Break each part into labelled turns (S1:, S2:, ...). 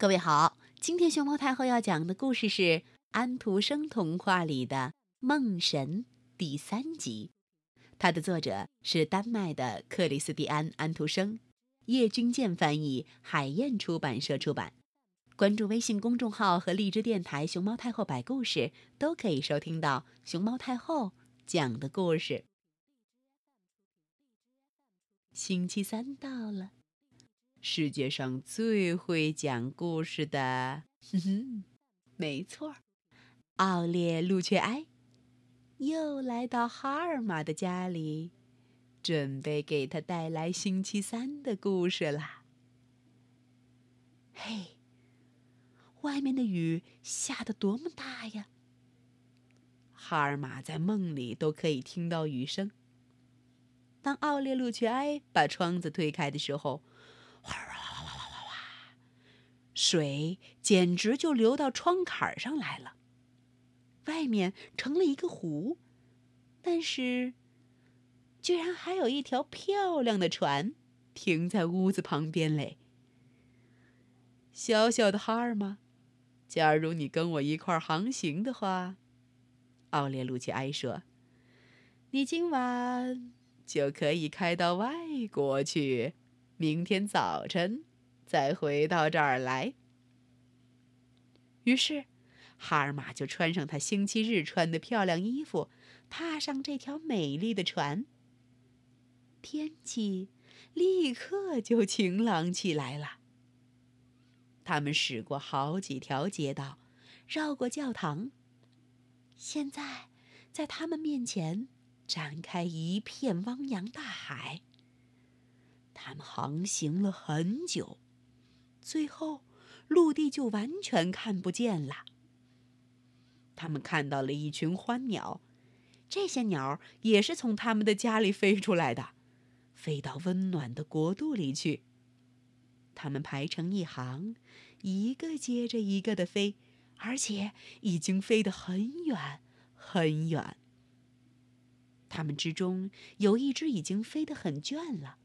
S1: 各位好，今天熊猫太后要讲的故事是安徒生童话里的《梦神》第三集，它的作者是丹麦的克里斯蒂安·安徒生，叶君健翻译，海燕出版社出版。关注微信公众号和荔枝电台“熊猫太后摆故事”，都可以收听到熊猫太后讲的故事。星期三到了。世界上最会讲故事的，哼哼，没错，奥列路雀埃又来到哈尔玛的家里，准备给他带来星期三的故事啦。嘿，外面的雨下得多么大呀！哈尔玛在梦里都可以听到雨声。当奥列路雀埃把窗子推开的时候，哗哗哗哗哗哗哗！水简直就流到窗槛上来了。外面成了一个湖，但是，居然还有一条漂亮的船停在屋子旁边嘞。小小的哈尔玛，假如你跟我一块航行的话，奥列路奇埃说：“你今晚就可以开到外国去。”明天早晨再回到这儿来。于是，哈尔玛就穿上他星期日穿的漂亮衣服，踏上这条美丽的船。天气立刻就晴朗起来了。他们驶过好几条街道，绕过教堂。现在，在他们面前展开一片汪洋大海。他们航行了很久，最后陆地就完全看不见了。他们看到了一群欢鸟，这些鸟也是从他们的家里飞出来的，飞到温暖的国度里去。它们排成一行，一个接着一个的飞，而且已经飞得很远很远。它们之中有一只已经飞得很倦了。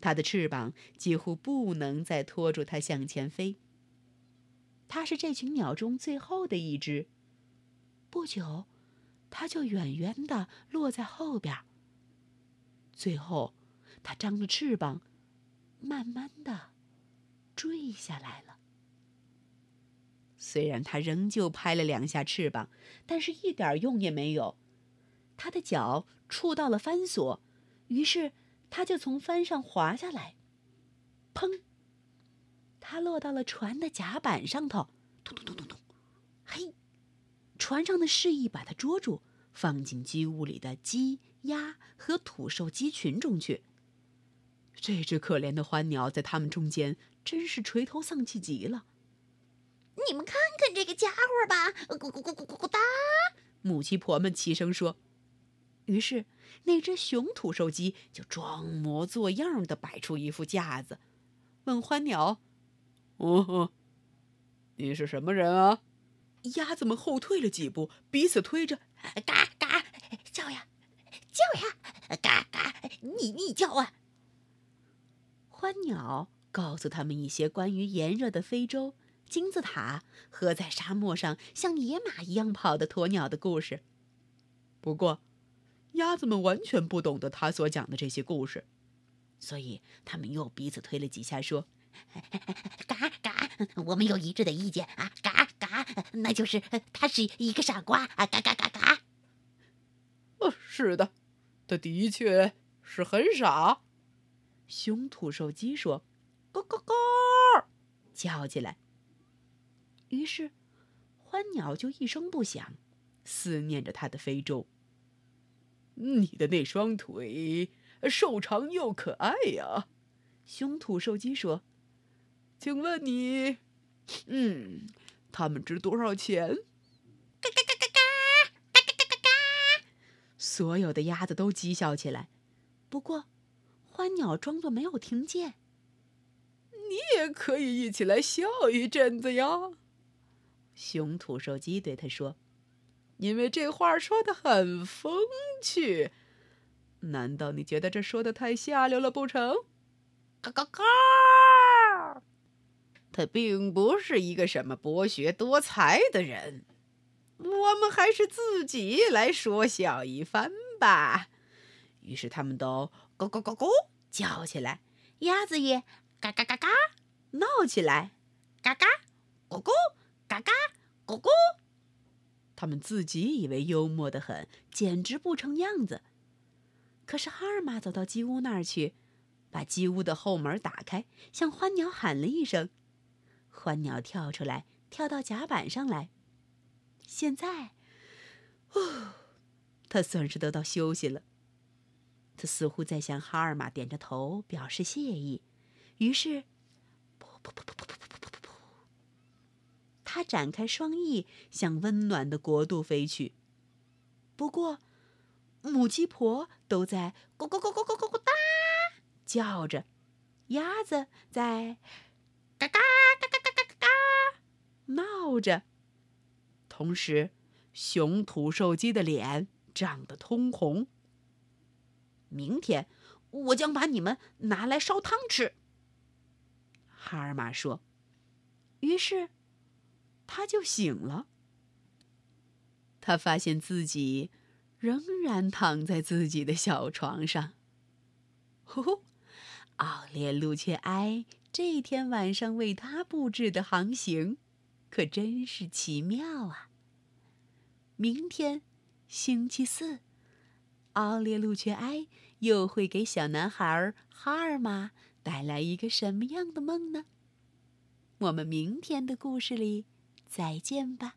S1: 它的翅膀几乎不能再拖住它向前飞。它是这群鸟中最后的一只。不久，它就远远地落在后边。最后，它张着翅膀，慢慢地坠下来了。虽然它仍旧拍了两下翅膀，但是一点用也没有。它的脚触到了帆索，于是。他就从帆上滑下来，砰！他落到了船的甲板上头，咚咚咚咚咚，嘿！船上的示意把他捉住，放进鸡屋里的鸡、鸭和土兽鸡群中去。这只可怜的欢鸟在他们中间，真是垂头丧气极了。
S2: 你们看看这个家伙吧，咕咕咕咕咕咕哒！
S1: 母鸡婆们齐声说。于是，那只雄土兽鸡就装模作样的摆出一副架子，问欢鸟：“哦，你是什么人啊？”鸭子们后退了几步，彼此推着：“
S2: 嘎嘎，叫呀，叫呀，嘎嘎，你你叫啊！”
S1: 欢鸟告诉他们一些关于炎热的非洲、金字塔和在沙漠上像野马一样跑的鸵鸟的故事。不过，鸭子们完全不懂得他所讲的这些故事，所以他们又彼此推了几下，说：“
S2: 嘎嘎，我们有一致的意见啊！嘎嘎，那就是他是一个傻瓜啊！嘎嘎嘎嘎。”
S1: 哦，是的，他的确是很傻。雄土兽鸡说：“咯咯咯，叫起来。”于是，欢鸟就一声不响，思念着他的非洲。你的那双腿瘦长又可爱呀，雄土兽鸡说：“请问你，嗯，它们值多少钱？”
S2: 嘎嘎嘎嘎嘎，嘎嘎嘎嘎嘎，
S1: 所有的鸭子都讥笑起来。不过，欢鸟装作没有听见。你也可以一起来笑一阵子呀，雄土兽鸡对他说。因为这话说的很风趣，难道你觉得这说的太下流了不成？
S2: 嘎嘎嘎！
S1: 他并不是一个什么博学多才的人。我们还是自己来说笑一番吧。于是他们都咕咕咕咕叫起来，
S2: 鸭子也嘎嘎嘎嘎
S1: 闹起来，
S2: 嘎嘎咕咕嘎嘎咕咕。
S1: 他们自己以为幽默的很，简直不成样子。可是哈尔玛走到鸡屋那儿去，把鸡屋的后门打开，向欢鸟喊了一声，欢鸟跳出来，跳到甲板上来。现在，哦，他算是得到休息了。他似乎在向哈尔玛点着头表示谢意，于是，噗噗噗噗噗。他展开双翼向温暖的国度飞去。不过，母鸡婆都在咕咕咕咕咕咕咕哒叫着，鸭子在
S2: 嘎嘎嘎嘎嘎嘎嘎嘎
S1: 闹着。同时，雄土兽鸡的脸涨得通红。明天，我将把你们拿来烧汤吃。哈尔玛说。于是，他就醒了。他发现自己仍然躺在自己的小床上。呼呼，奥列路却埃这天晚上为他布置的航行。可真是奇妙啊！明天，星期四，奥列路却埃又会给小男孩哈尔玛带来一个什么样的梦呢？我们明天的故事里再见吧。